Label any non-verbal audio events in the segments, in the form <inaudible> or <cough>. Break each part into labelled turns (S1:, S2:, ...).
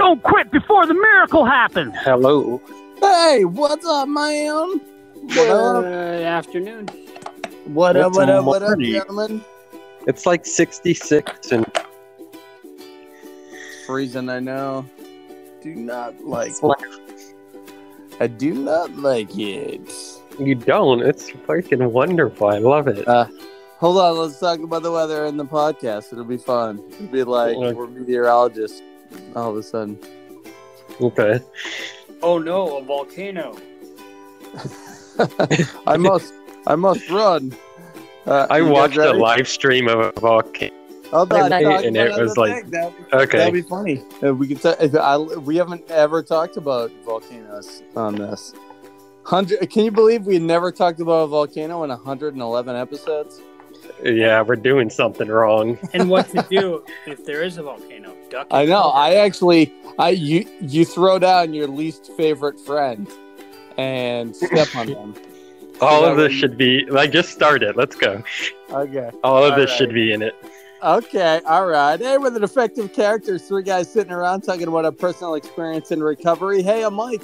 S1: Don't quit before the miracle happens.
S2: Hello.
S3: Hey, what's up, man?
S2: What up? Good
S3: afternoon. What up, what up, what up, gentlemen?
S2: It's like 66 and
S3: freezing, I know. Do not like I do not like it.
S2: You don't. It's freaking wonderful. I love it.
S3: Uh, hold on, let's talk about the weather in the podcast. It'll be fun. It'll be like we're meteorologists all of a sudden.
S2: Okay.
S1: Oh no, a volcano. <laughs>
S3: I must I must run.
S2: Uh, I watched a live stream of a volcano.
S3: Oh,
S2: and, and it was like
S3: that'd be,
S2: okay,
S3: that'd be funny. If we could. T- I, we haven't ever talked about volcanoes on this. Hundred. Can you believe we never talked about a volcano in 111 episodes?
S2: Yeah, we're doing something wrong. <laughs>
S1: And what to do if there is a volcano? Duck.
S3: I know. I actually, I you you throw down your least favorite friend and step on them. <laughs>
S2: All of this should be like just start it. Let's go.
S3: Okay.
S2: All of
S3: All
S2: this
S3: right.
S2: should be in it.
S3: Okay, all right. Hey, with an effective character, three guys sitting around talking about a personal experience in recovery. Hey, I'm Mike.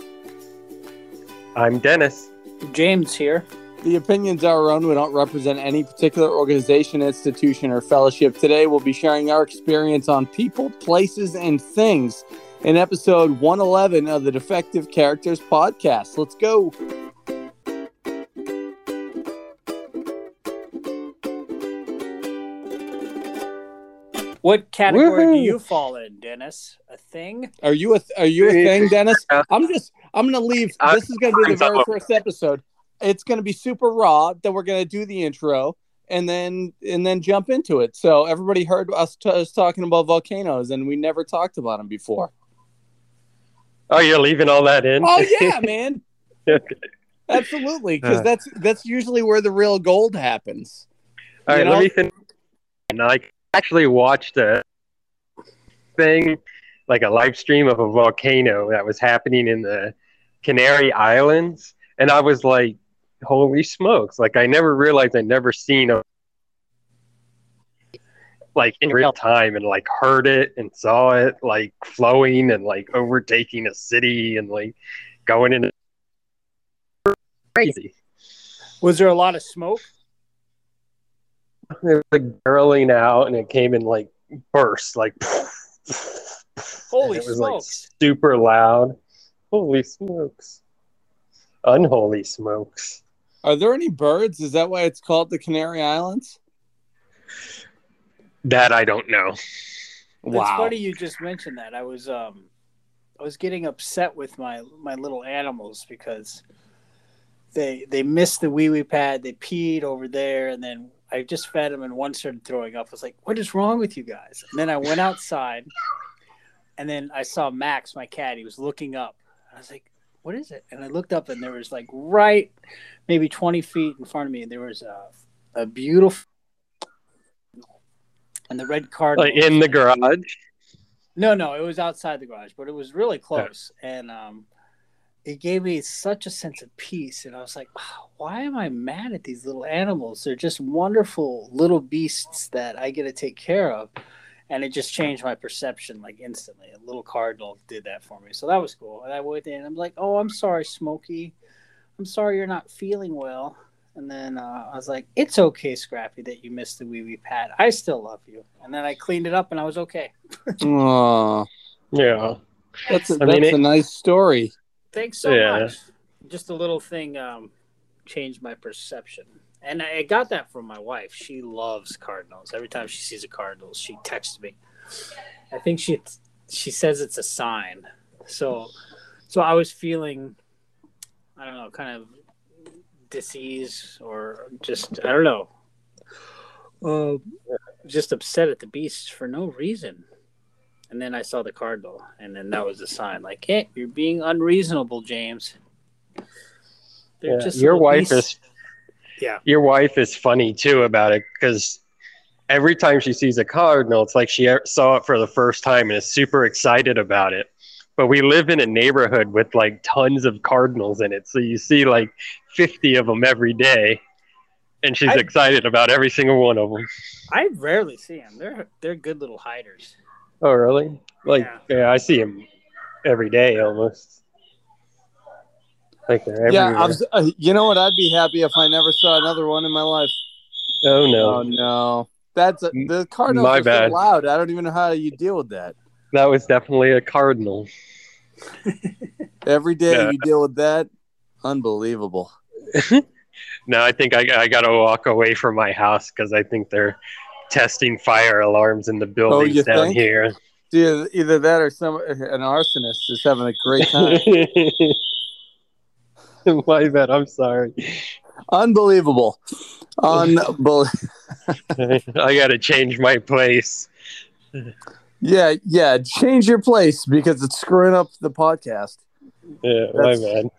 S2: I'm Dennis.
S1: James here.
S3: The opinions are our own. We don't represent any particular organization, institution, or fellowship. Today, we'll be sharing our experience on people, places, and things in episode 111 of the Defective Characters podcast. Let's go.
S1: What category do you fall in, Dennis? A thing?
S3: Are you a are you a thing, Dennis? <laughs> I'm just I'm gonna leave.
S2: Uh,
S3: This is gonna be the very first episode. It's gonna be super raw. Then we're gonna do the intro and then and then jump into it. So everybody heard us, t- us talking about volcanoes, and we never talked about them before.
S2: Oh, you're leaving all that in?
S3: Oh yeah, <laughs> man,
S2: okay.
S3: absolutely. Because
S2: Uh.
S3: that's that's usually where the real gold happens.
S2: All
S3: You
S2: right, let me finish. And I actually watched a thing, like a live stream of a volcano that was happening in the Canary Islands, and I was like, "Holy smokes!" Like I never realized I'd never seen a like in real time and like heard it and saw it like flowing and like overtaking a city and like going into crazy.
S1: Was there a lot of smoke?
S2: it was like barreling out and it came in like bursts like <laughs>
S1: Holy
S2: it was like super loud holy smokes unholy smokes
S3: Are there any birds? Is that why it's called the Canary Islands?
S2: that i don't know Wow.
S1: It's funny you just mentioned that. I was um I was getting upset with my my little animals because they they missed the wee wee pad, they peed over there, and then I just fed them and one started throwing up. I was like, What is wrong with you guys? And then I went outside and then I saw Max, my cat, he was looking up. I was like, What is it? And I looked up and there was like right maybe twenty feet in front of me, and there was a a beautiful and the red card
S2: like in the garage
S1: no, no, it was outside the garage, but it was really close, and um, it gave me such a sense of peace. And I was like, why am I mad at these little animals? They're just wonderful little beasts that I get to take care of, and it just changed my perception like instantly. A little cardinal did that for me, so that was cool. And I went in, I'm like, oh, I'm sorry, Smokey, I'm sorry you're not feeling well. And then uh, I was like, "It's okay, Scrappy, that you missed the wee wee pad. I still love you." And then I cleaned it up, and I was okay. <laughs>
S3: Aw,
S2: yeah
S3: that's a,
S2: I mean,
S3: that's
S2: it-
S3: a nice story.
S1: Thanks so
S2: Yeah.
S1: much. Just a little thing um, changed my perception. And I got that from my wife. She loves cardinals. Every time she sees a cardinal, she texts me. I think she she says it's a sign. So so I was feeling I don't know, kind of disease or just I don't know. Uh, just upset at the beast for no reason. And then I saw the cardinal, and then that was a sign like, hey, you're being unreasonable, James. They're
S2: Yeah,
S1: just
S2: your wife
S1: beasts.
S2: is
S1: Yeah.
S2: your wife is funny too about it because every time she sees a cardinal, it's like she saw it for the first time and is super excited about it. But we live in a neighborhood with like tons of cardinals in it, so you see like fifty of them every day, and she's
S1: I-
S2: excited about every single one of them.
S1: I rarely see them. They're they're good little hiders.
S2: Oh, really? Like,
S1: Yeah.
S2: yeah, I see them every day almost. Like they're
S3: Yeah,
S2: everywhere.
S3: I was, uh, you know what? I'd be happy if I never saw another one in my life.
S2: oh no,
S3: Oh no, that's a, the cardinal.
S2: My bad.
S3: so loud. I don't even know how you deal with that.
S2: that was definitely a cardinal. <laughs>
S3: Every day
S2: Yeah.
S3: you deal with that. Unbelievable. <laughs>
S2: No, I think I, I got to walk away from my house because I think they're testing fire alarms in the buildings
S3: Oh,
S2: down
S3: think?
S2: here.
S3: Either, either that or some an arsonist is having a great time. <laughs> <laughs>
S2: My bad. I'm sorry.
S3: Unbelievable. Unbelievable. <laughs>
S2: I got to change my place.
S3: yeah, yeah. Change your place because it's screwing up the podcast.
S2: Yeah, my bad.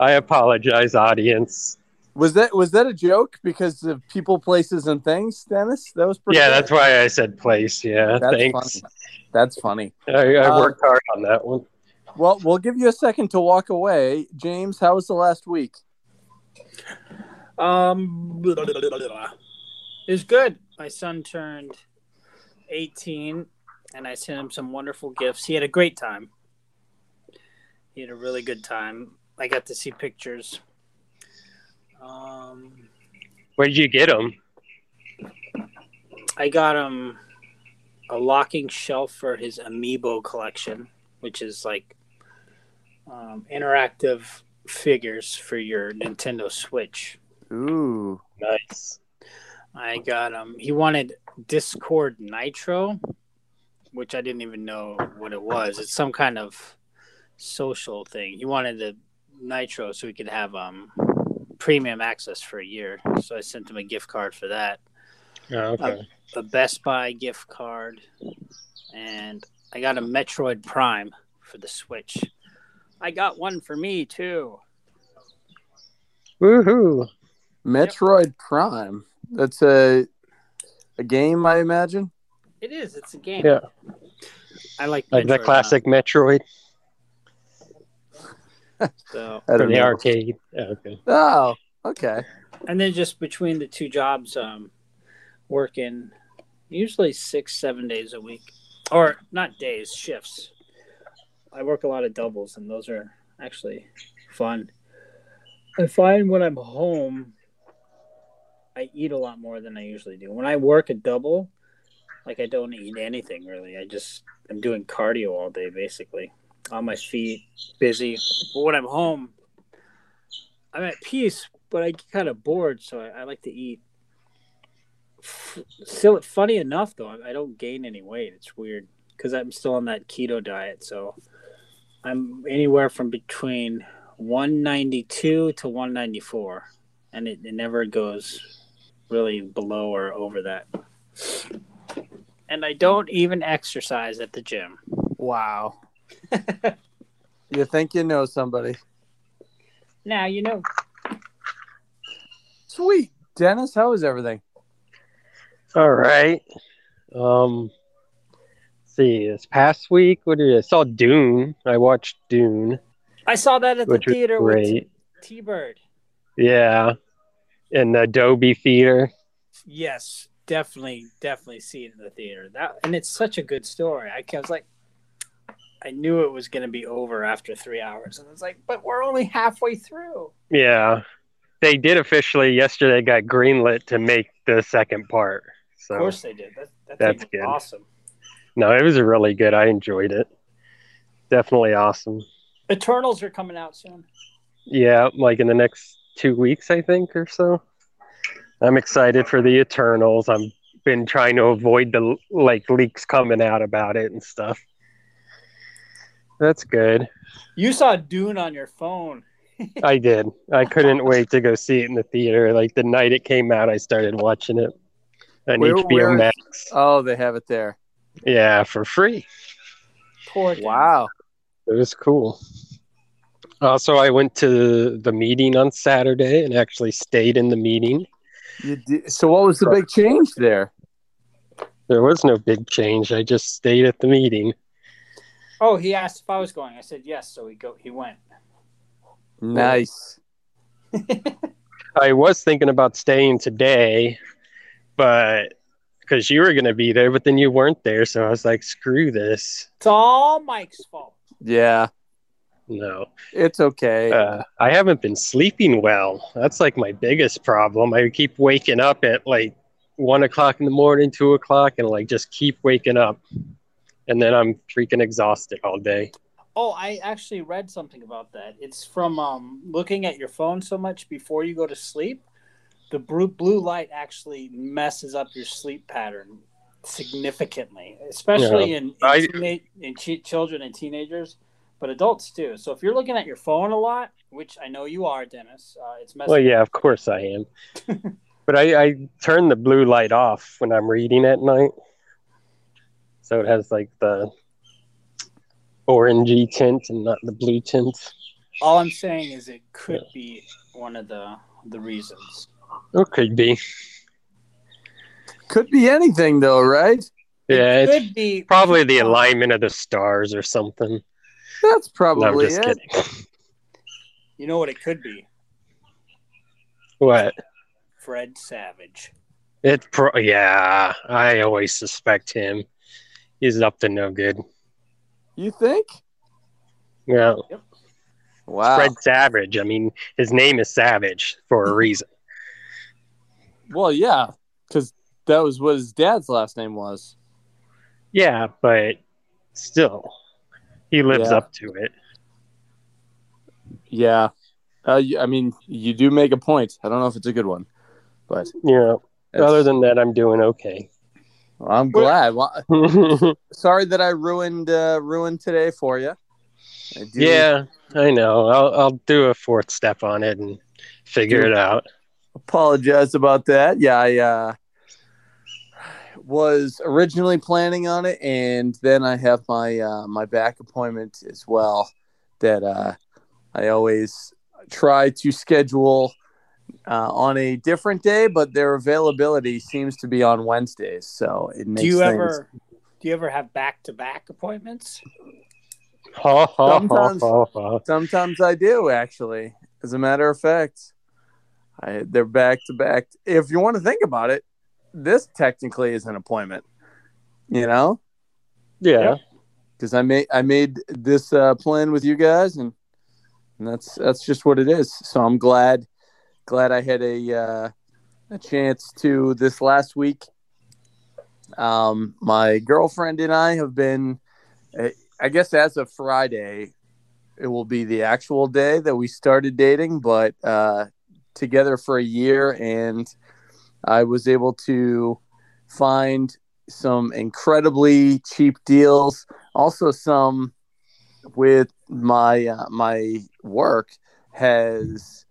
S2: I apologize, audience.
S3: Was that was that a joke because of people, places, and things, Dennis? That was pretty.
S2: Yeah, that's why I said place. Yeah,
S3: That's
S2: thanks.
S3: funny. That's funny.
S2: I, I
S3: Uh,
S2: worked hard on that one.
S3: Well, we'll give you a second to walk away. James, how was the last week?
S1: Um, it was good. My son turned 18, and I sent him some wonderful gifts. He had a great time. He had a really good time. I got to see pictures. Um,
S2: Where did you get them?
S1: I got him a locking shelf for his amiibo collection, which is like um, interactive figures for your Nintendo Switch.
S3: Ooh,
S2: Nice.
S1: I got him. He wanted Discord Nitro, which I didn't even know what it was. It's some kind of social thing. He wanted the Nitro so he could have um premium access for a year. So I sent him a gift card for that.
S2: Oh, okay.
S1: a Best Buy gift card, and I got a Metroid Prime for the Switch. I got one for me too.
S2: Woohoo!
S3: Metroid Prime. That's a a game, I imagine.
S1: It is. It's a game.
S2: Yeah.
S1: I like
S2: Like the
S1: Metroid
S2: classic Metroid
S1: Prime, <laughs> So,
S3: I
S2: the
S3: know.
S2: arcade. Yeah, okay.
S3: Oh, okay.
S1: and then just between the two jobs, um, working usually six, seven days a week, or not days, shifts. I work a lot of doubles, and those are actually fun. I find when I'm home, I eat a lot more than I usually do. When I work a double, like I don't eat anything really. I just I'm doing cardio all day basically, on my feet, busy. But when I'm home, I'm at peace, but I get kind of bored, so I, I like to eat. Still, funny enough though, I I don't gain any weight. It's weird because I'm still on that keto diet, so I'm anywhere from between 192 to 194, and it, it never goes really below or over that. And I don't even exercise at the gym.
S3: Wow. <laughs> you think you know somebody?
S1: Now you know.
S3: Sweet, Dennis. How is everything?
S2: All right. Um, let's see, this past week, what did I, I saw Dune. I watched Dune,
S1: I saw that at the theater with. T Bird.
S2: Yeah, in the Adobe Theater.
S1: Yes, definitely, definitely see it in the theater. That and it's such a good story. I, I was like, I knew it was going to be over after three hours, and I was like, but we're only halfway through.
S2: Yeah, they did officially yesterday got greenlit to make the second part. So
S1: Of course they did. That, that
S2: That's good.
S1: awesome.
S2: No, it was really good. I enjoyed it. Definitely awesome.
S1: Eternals are coming out soon.
S2: Yeah, like in the next two weeks, I think, or so. I'm excited for the Eternals. I'm been trying to avoid the like leaks coming out about it and stuff. That's good.
S1: You saw Dune on your phone.
S2: I did. I couldn't wait to go see it in the theater. Like the night it came out, I started watching it on
S3: Where-
S2: HBO
S3: where-
S2: Max.
S3: Oh, they have it there.
S2: Yeah, for free.
S1: Poor thing.
S3: Wow.
S2: It was cool. Also, I went to the meeting on Saturday and actually stayed in the meeting.
S3: You did, so what was the big change there?
S2: There was no big change. I just stayed at the meeting.
S1: Oh, he asked if I was going. I said yes, so he go. He went.
S3: Nice. <laughs>
S2: I was thinking about staying today, but because you were going to be there, but then you weren't there. So I was like, screw this.
S1: It's all Mike's fault.
S3: Yeah,
S2: No.
S3: it's okay.
S2: Uh, I haven't been sleeping well. That's like my biggest problem. I keep waking up at like one o'clock in the morning, two o'clock, and like just keep waking up. And then I'm freaking exhausted all day.
S1: Oh, I actually read something about that. It's from um, looking at your phone so much before you go to sleep. The blue, blue light actually messes up your sleep pattern significantly, especially
S2: Yeah.
S1: in in,
S2: I-
S1: teena- in ch- children and teenagers, but adults too. So if you're looking at your phone a lot, which I know you are, Dennis, uh, it's messing.
S2: Well, yeah, of course I am. <laughs> but I, I turn the blue light off when I'm reading at night. So it has like the orangey tint and not the blue tint.
S1: All I'm saying is it could be one of the the reasons.
S2: It could be.
S3: Could be anything though, right?
S2: Yeah,
S1: It
S2: it's
S1: could be
S2: probably the alignment of the stars or something.
S3: That's
S2: No, I'm
S3: probably
S2: just
S3: it.
S2: kidding.
S1: You know what it could be?
S2: What?
S1: Fred Savage.
S2: It's pro. Yeah, I always suspect him. He's up to no good.
S3: You think?
S2: Yeah,
S3: Wow.
S2: Fred Savage. I mean, his name is Savage for a reason.
S3: Well, yeah, because that was what his dad's last name was.
S2: Yeah, but still, he lives
S3: Yeah.
S2: up to it.
S3: Yeah. Uh, y- I mean, you do make a point. I don't know if it's a good one, but
S2: yeah.
S3: it's-
S2: other than that, I'm doing okay.
S3: I'm glad. Well, <laughs> sorry that I ruined uh, ruined today for you. I do
S2: yeah, I know. I'll I'll do a fourth step on it and figure
S3: Do-
S2: it out.
S3: Apologize about that. Yeah, I uh, was originally planning on it, and then I have my uh, my back appointment as well. That uh, I always try to schedule uh, on a different day, but their availability seems to be on Wednesdays, so it makes
S1: Do you
S3: things.
S1: ever do you ever have back to back appointments?
S2: Ha, ha, ha,
S3: Sometimes-
S2: ha, ha.
S3: Sometimes I do, actually. As a matter of fact, I they're back to back. If you want to think about it, this technically is an appointment. You know,
S2: Yeah,
S3: because I made I made this uh, plan with you guys, and, and that's that's just what it is. So I'm glad glad I had a uh, a chance to this last week. Um, my girlfriend and I have been, uh, I guess, as of Friday, it will be the actual day that we started dating, but uh, together for a year, and I was able to find some incredibly cheap deals. Also, some with my uh, my work has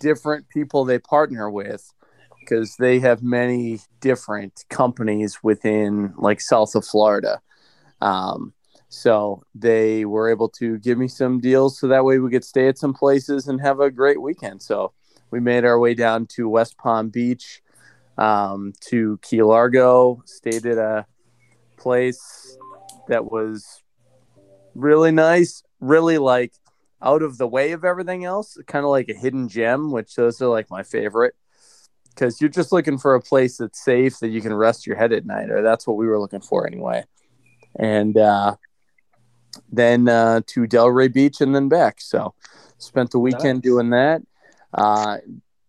S3: different people they partner with because they have many different companies within like south of Florida. Um, so they were able to give me some deals so that way we could stay at some places and have a great weekend. So we made our way down to West Palm Beach, um, to Key Largo, stayed at a place that was really nice, really like out of the way of everything else, kind of like a hidden gem, which those are like my favorite. Because you're just looking for a place that's safe that you can rest your head at night, or that's what we were looking for anyway. And uh, then uh, to Delray Beach and then back. So spent the weekend
S2: Nice.
S3: doing that. Uh,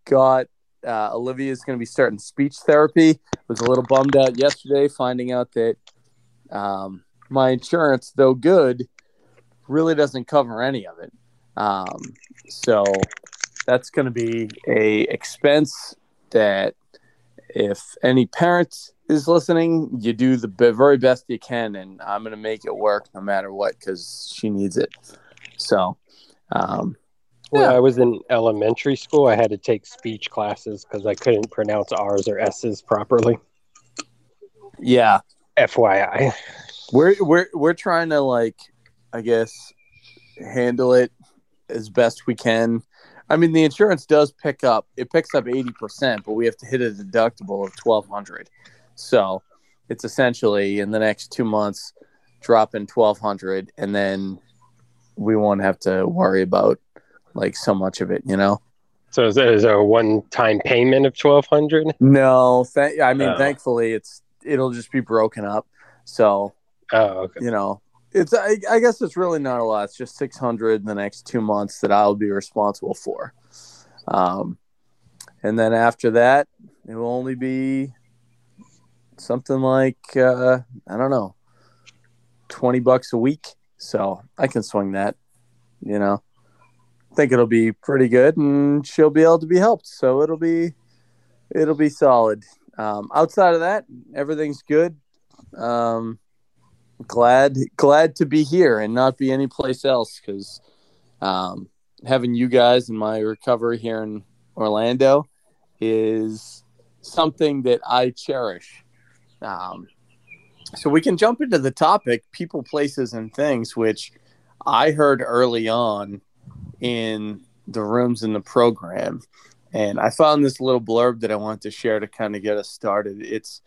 S3: got uh, Olivia's going to be starting speech therapy. Was a little bummed out yesterday finding out that um, my insurance, though good, really doesn't cover any of it. Um, so that's going to be a expense that if any parents is listening, you do the b- very best you can, and I'm going to make it work no matter what because she needs it. So, um,
S2: when
S3: Yeah.
S2: I was in elementary school, I had to take speech classes because I couldn't pronounce R's or S's properly.
S3: yeah,
S2: FYI.
S3: We're we're we're trying to like, I guess, handle it as best we can. I mean, the insurance does pick up; it picks up eighty percent, but we have to hit a deductible of twelve hundred. So it's essentially in the next two months dropping twelve hundred, and then we won't have to worry about like so much of it, you know.
S2: So is there, is there a one-time payment of twelve hundred?
S3: No, th- I mean,
S2: Oh.
S3: thankfully, it's it'll just be broken up. So
S2: Oh, okay.
S3: you know, it's I, I guess it's really not a lot. It's just six hundred in the next two months that I'll be responsible for. Um, and then after that, it will only be something like uh, I don't know, twenty bucks a week. So I can swing that. You know, think it'll be pretty good, and she'll be able to be helped. So it'll be it'll be solid. Um, outside of that, everything's good. Um, glad glad to be here and not be anyplace else because um, having you guys in my recovery here in Orlando is something that I cherish. Um, so we can jump into the topic people, places, and things, which I heard early on in the rooms in the program. And I found this little blurb that I want to share to kind of get us started. It's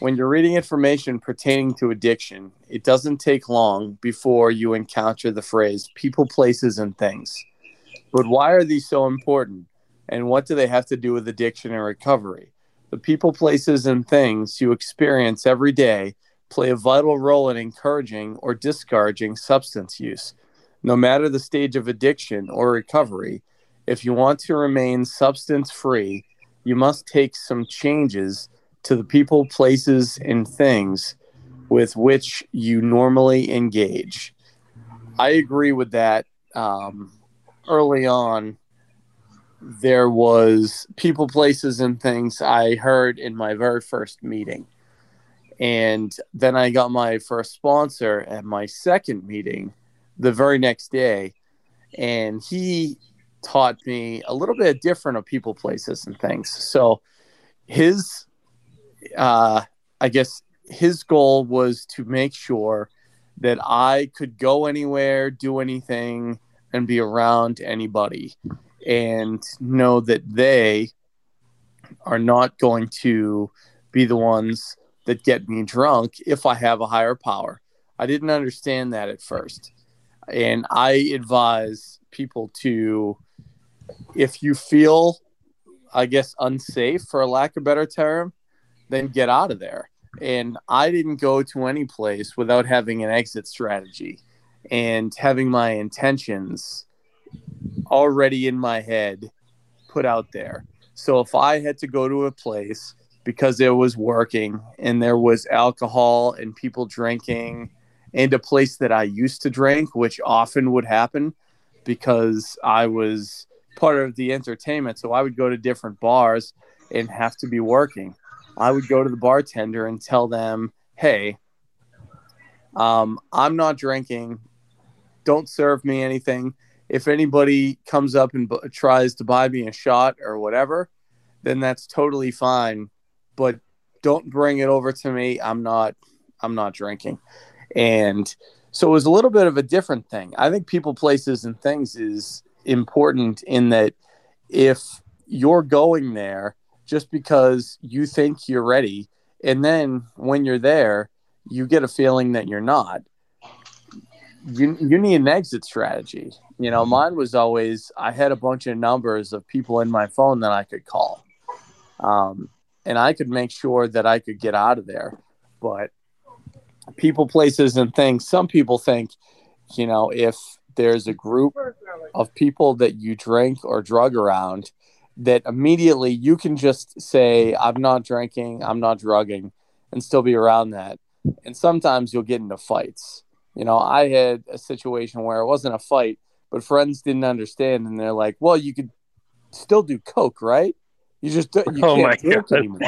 S3: when you're reading information pertaining to addiction, it doesn't take long before you encounter the phrase people, places, and things. But why are these so important? And what do they have to do with addiction and recovery? The people, places, and things you experience every day play a vital role in encouraging or discouraging substance use. No matter the stage of addiction or recovery, if you want to remain substance free, you must take some changes to the people, places, and things with which you normally engage. I agree with that. Um, early on, there was people, places, and things I heard in my very first meeting. And then I got my first sponsor at my second meeting the very next day. And he taught me a little bit different of people, places, and things. So his, uh, I guess, his goal was to make sure that I could go anywhere, do anything, and be around anybody and know that they are not going to be the ones that get me drunk if I have a higher power. I didn't understand that at first. And I advise people to, if you feel, I guess, unsafe, for a lack of better term, then get out of there. And I didn't go to any place without having an exit strategy and having my intentions already in my head put out there. So if I had to go to a place because it was working and there was alcohol and people drinking and a place that I used to drink, which often would happen because I was part of the entertainment. So I would go to different bars and have to be working. I would go to the bartender and tell them, hey, um, I'm not drinking. Don't serve me anything. If anybody comes up and b- tries to buy me a shot or whatever, then that's totally fine. But don't bring it over to me. I'm not. I'm not drinking. And so it was a little bit of a different thing. I think people, places, and things is important in that if you're going there just because you think you're ready, and then when you're there, you get a feeling that you're not. You, you need an exit strategy. You know, mine was always I had a bunch of numbers of people in my phone that I could call. Um, and I could make sure that I could get out of there. But people, places, and things, some people think, you know, if there's a group of people that you drink or drug around, that immediately you can just say, I'm not drinking, I'm not drugging, and still be around that. And sometimes you'll get into fights. You know, I had a situation where it wasn't a fight, but friends didn't understand, and they're like, "Well, you could still do coke, right? You just you
S2: Oh
S3: can't
S2: my
S3: drink
S2: God.
S3: anymore."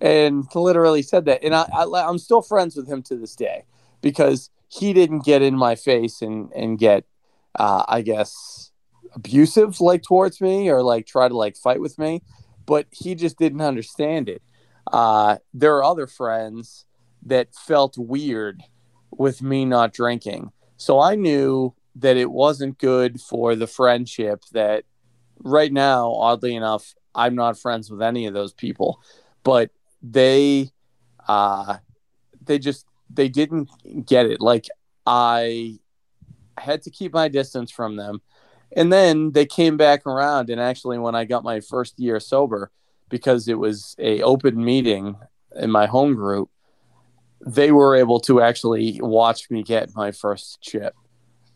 S3: And literally said that, and I, I I'm still friends with him to this day because he didn't get in my face and and get, uh, I guess, abusive like towards me or like try to like fight with me, but he just didn't understand it. Uh, there are other friends that felt weird with me not drinking. So I knew that it wasn't good for the friendship that right now, oddly enough, I'm not friends with any of those people, but they, uh, they just, they didn't get it. Like I had to keep my distance from them. And then they came back around and actually when I got my first year sober because it was a open meeting in my home group, they were able to actually watch me get my first chip,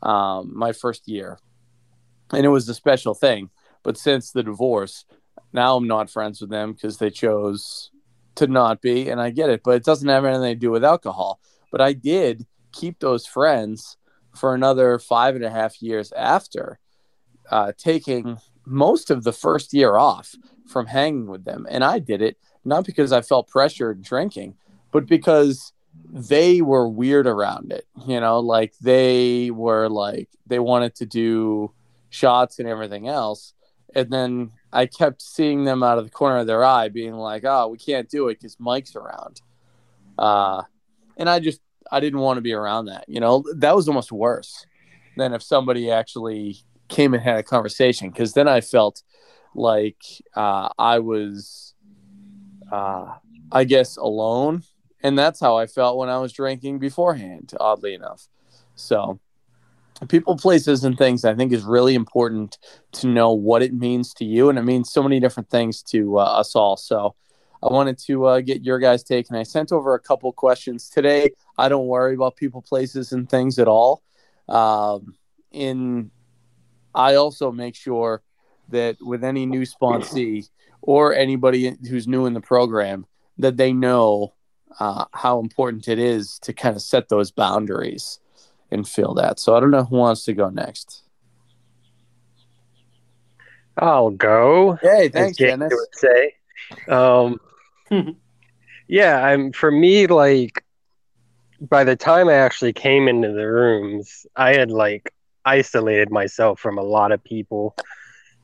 S3: um, my first year. And it was a special thing. But since the divorce, now I'm not friends with them because they chose to not be. And I get it, but it doesn't have anything to do with alcohol. But I did keep those friends for another five and a half years after uh, taking most of the first year off from hanging with them. And I did it not because I felt pressured drinking, but because they were weird around it. You know, like they were like, they wanted to do shots and everything else. And then I kept seeing them out of the corner of their eye, being like, oh, we can't do it because Mike's around. Uh, and I just, I didn't want to be around that. You know, that was almost worse than if somebody actually came and had a conversation because then I felt like uh, I was, uh, I guess, alone. And that's how I felt when I was drinking beforehand, oddly enough. So, people, places, and things, I think is really important to know what it means to you. And it means so many different things to uh, us all. So, I wanted to uh, get your guys' take, and I sent over a couple questions today. I don't worry about people, places, and things at all. Um, in I also make sure that with any new sponsee or anybody who's new in the program, that they know uh, how important it is to kind of set those boundaries and feel that. So I don't know who wants to go next.
S2: I'll go.
S3: Hey, thanks, Dennis.
S2: Would say, um, <laughs> yeah, I'm for me like by the time I actually came into the rooms, I had like isolated myself from a lot of people.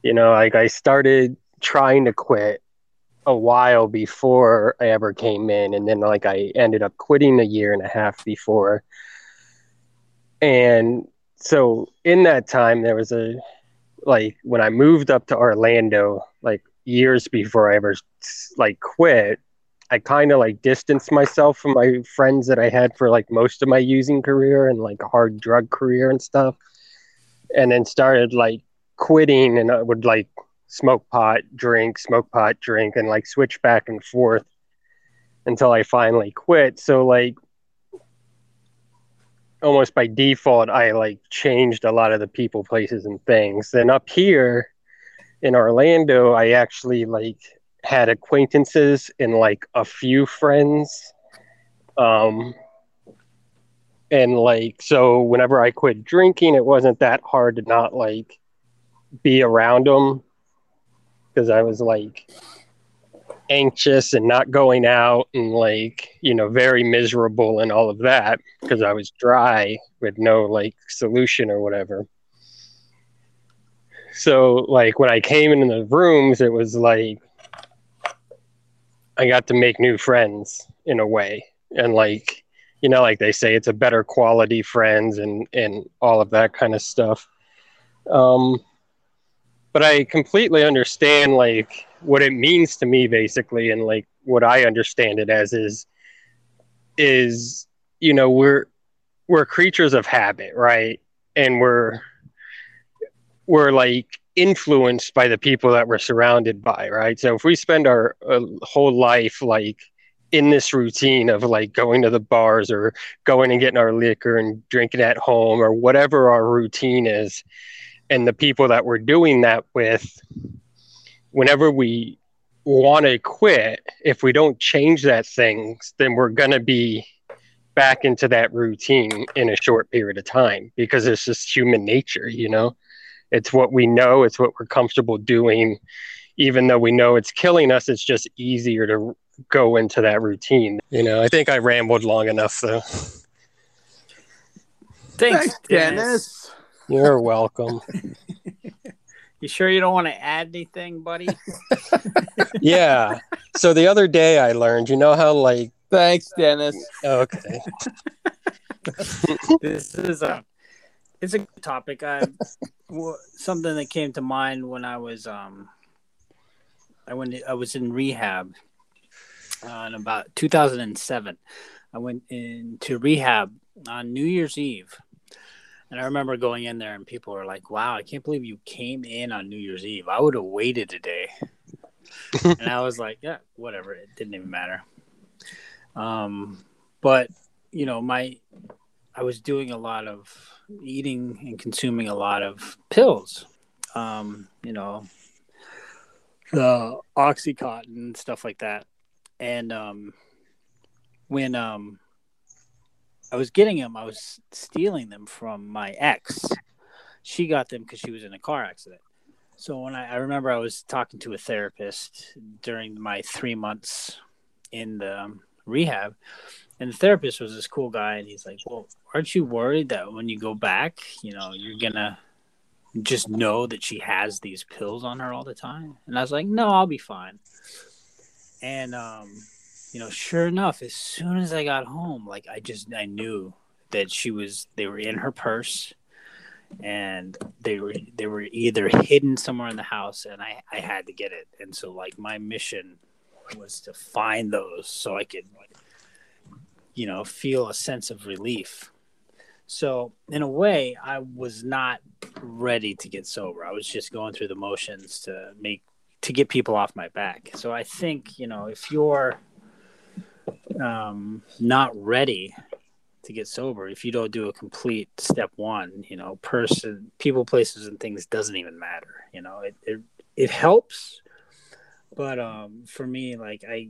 S2: You know, like I started trying to quit a while before I ever came in, and then like I ended up quitting a year and a half before. And so in that time, there was a like when I moved up to Orlando, like years before I ever like quit, I kind of like distanced myself from my friends that I had for like most of my using career and like hard drug career and stuff and then started like quitting and I would like smoke pot, drink, smoke pot, drink, and like switch back and forth until I finally quit. So like almost by default, I like changed a lot of the people, places, and things. Then up here in Orlando, I actually like had acquaintances and like a few friends. Um, and like so whenever i quit drinking it wasn't that hard to not like be around them because i was like anxious and not going out and like you know very miserable and all of that because i was dry with no like solution or whatever so like when i came into the rooms it was like i got to make new friends in a way and like you know, like they say, it's a better quality friends and and all of that kind of stuff. Um, but I completely understand like what it means to me, basically, and like what I understand it as is is you know we're we're creatures of habit, right? And we're we're like influenced by the people that we're surrounded by, right? So if we spend our uh, whole life like in this routine of like going to the bars or going and getting our liquor and drinking at home or whatever our routine is and the people that we're doing that with whenever we want to quit if we don't change that things then we're going to be back into that routine in a short period of time because it's just human nature you know it's what we know it's what we're comfortable doing even though we know it's killing us it's just easier to go into that routine. You know, I think I rambled long enough though.
S1: Thanks,
S3: Thanks Dennis.
S2: You're welcome. <laughs>
S1: you sure you don't want to add anything, buddy? <laughs>
S2: yeah. So the other day I learned, you know how like
S3: Thanks, Dennis.
S2: Okay. <laughs>
S1: this is a it's a good topic. I something that came to mind when I was um I went I was in rehab uh, in about 2007. I went into rehab on New Year's Eve. And I remember going in there and people were like, "Wow, I can't believe you came in on New Year's Eve. I would have waited a day." <laughs> and I was like, "Yeah, whatever. It didn't even matter." Um, but you know, my I was doing a lot of eating and consuming a lot of pills. Um, you know, the oxycontin stuff like that. And um, when um, I was getting them, I was stealing them from my ex. She got them because she was in a car accident. So when I, I remember I was talking to a therapist during my three months in the um, rehab, and the therapist was this cool guy, and he's like, "Well, aren't you worried that when you go back, you know, you're gonna just know that she has these pills on her all the time?" And I was like, "No, I'll be fine." And um, you know, sure enough, as soon as I got home, like I just I knew that she was they were in her purse and they were they were either hidden somewhere in the house and I, I had to get it. And so like my mission was to find those so I could like, you know feel a sense of relief. So in a way I was not ready to get sober. I was just going through the motions to make to get people off my back. So I think, you know, if you're um, not ready to get sober if you don't do a complete step one you know person people places and things doesn't even matter you know it it, it helps but um for me like i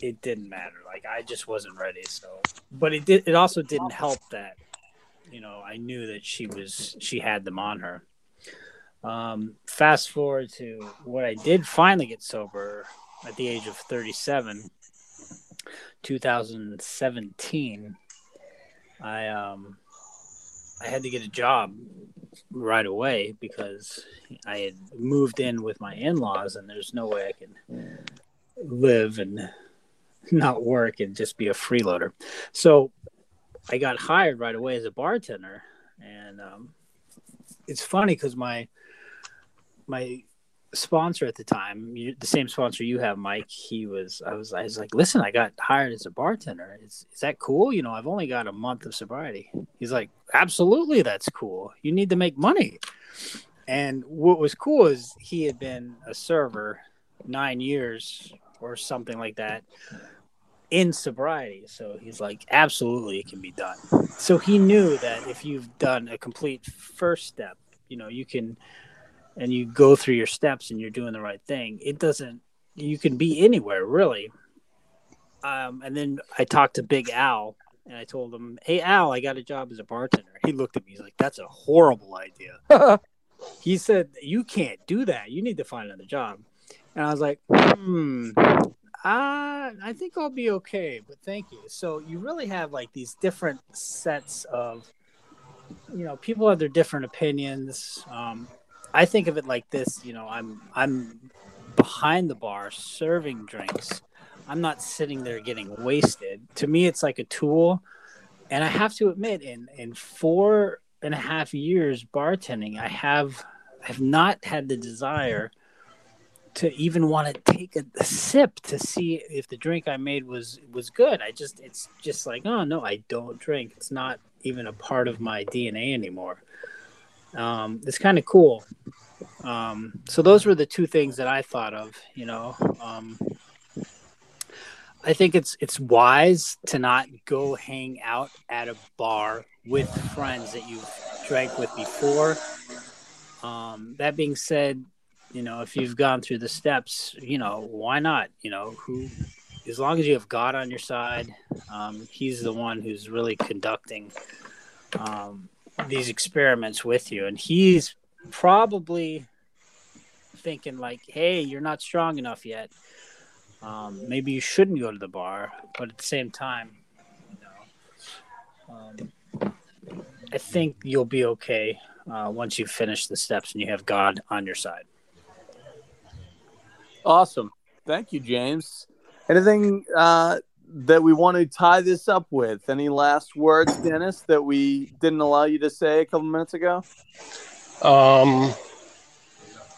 S1: it didn't matter like i just wasn't ready so but it did it also didn't help that you know i knew that she was she had them on her. Um fast forward to what i did finally get sober at the age of 37 2017 I um I had to get a job right away because I had moved in with my in-laws and there's no way I can live and not work and just be a freeloader. So I got hired right away as a bartender and um, it's funny because my my sponsor at the time, you, the same sponsor you have, Mike, he was, I was, I was like, listen, I got hired as a bartender. Is, is that cool? You know, I've only got a month of sobriety. He's like, absolutely, that's cool. You need to make money. And what was cool is he had been a server nine years or something like that in sobriety. So he's like, absolutely, it can be done. So he knew that if you've done a complete first step, you know, you can and you go through your steps and you're doing the right thing, it doesn't. You can be anywhere really. Um, and then I talked to Big Al and I told him, "Hey Al, I got a job as a bartender." He looked at me. He's like, "That's a horrible idea." <laughs> he said, "You can't do that. You need to find another job." And I was like, "Hmm, uh, I think I'll be okay, but thank you." So you really have like these different sets of, you know, people have their different opinions. Um, I think of it like this, you know, I'm I'm behind the bar serving drinks. I'm not sitting there getting wasted. To me it's like a tool. And I have to admit in in four and a half years bartending, I have have not had the desire to even want to take a, a, sip to see if the drink I made was was good. I just it's just like, oh no, I don't drink. It's not even a part of my DNA anymore. Um, it's kind of cool. Um, so those were the two things that I thought of. You know, um, I think it's it's wise to not go hang out at a bar with friends that you've drank with before. Um, that being said, you know, if you've gone through the steps, you know, why not? You know, who, as long as you have God on your side, um, He's the one who's really conducting um, these experiments with you, and He's probably thinking like, "Hey, you're not strong enough yet. Um, maybe you shouldn't go to the bar." But at the same time, you know, um, I think you'll be okay uh, once you finish the steps and you have God on your side.
S3: Awesome, thank you, James. Anything uh, that we want to tie this up with? Any last words, Dennis, that we didn't allow you to say a couple minutes ago?
S2: Um,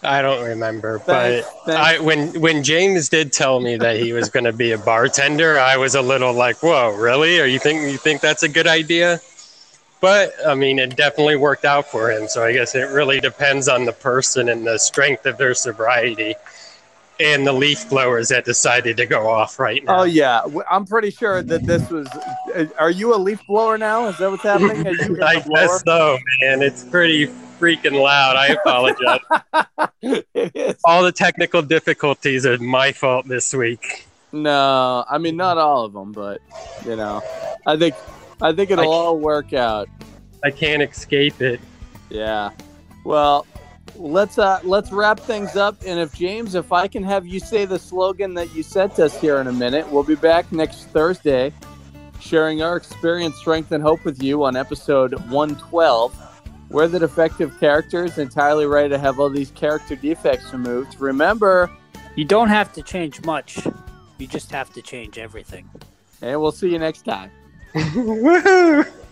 S2: I don't remember,
S3: Thanks,
S2: but
S3: thanks.
S2: I when when James did tell me that he was going to be a bartender, I was a little like, "Whoa, really? Are you think you think that's a good idea?" But I mean, it definitely worked out for him. So I guess it really depends on the person and the strength of their sobriety, and the leaf blowers that decided to go off right now.
S3: Oh yeah, I'm pretty sure that this was. uh, Are you a leaf blower now? Is that what's happening? <laughs>
S2: I guess so, man. It's pretty freaking loud. I apologize. <laughs>
S3: it is.
S2: All the technical difficulties are my fault this week.
S3: No, I mean not all of them, but you know, I think I think it'll
S2: I-
S3: all work out.
S2: I can't escape it.
S3: Yeah. Well, let's uh let's wrap things up. And if James, if I can have you say the slogan that you sent us here in a minute, we'll be back next Thursday, sharing our experience, strength, and hope with you on episode 112. We're the defective characters, entirely ready to have all these character defects removed. Remember,
S1: You don't have to change much. You just have to change everything.
S3: and we'll see you next time.
S2: Woohoo! <laughs>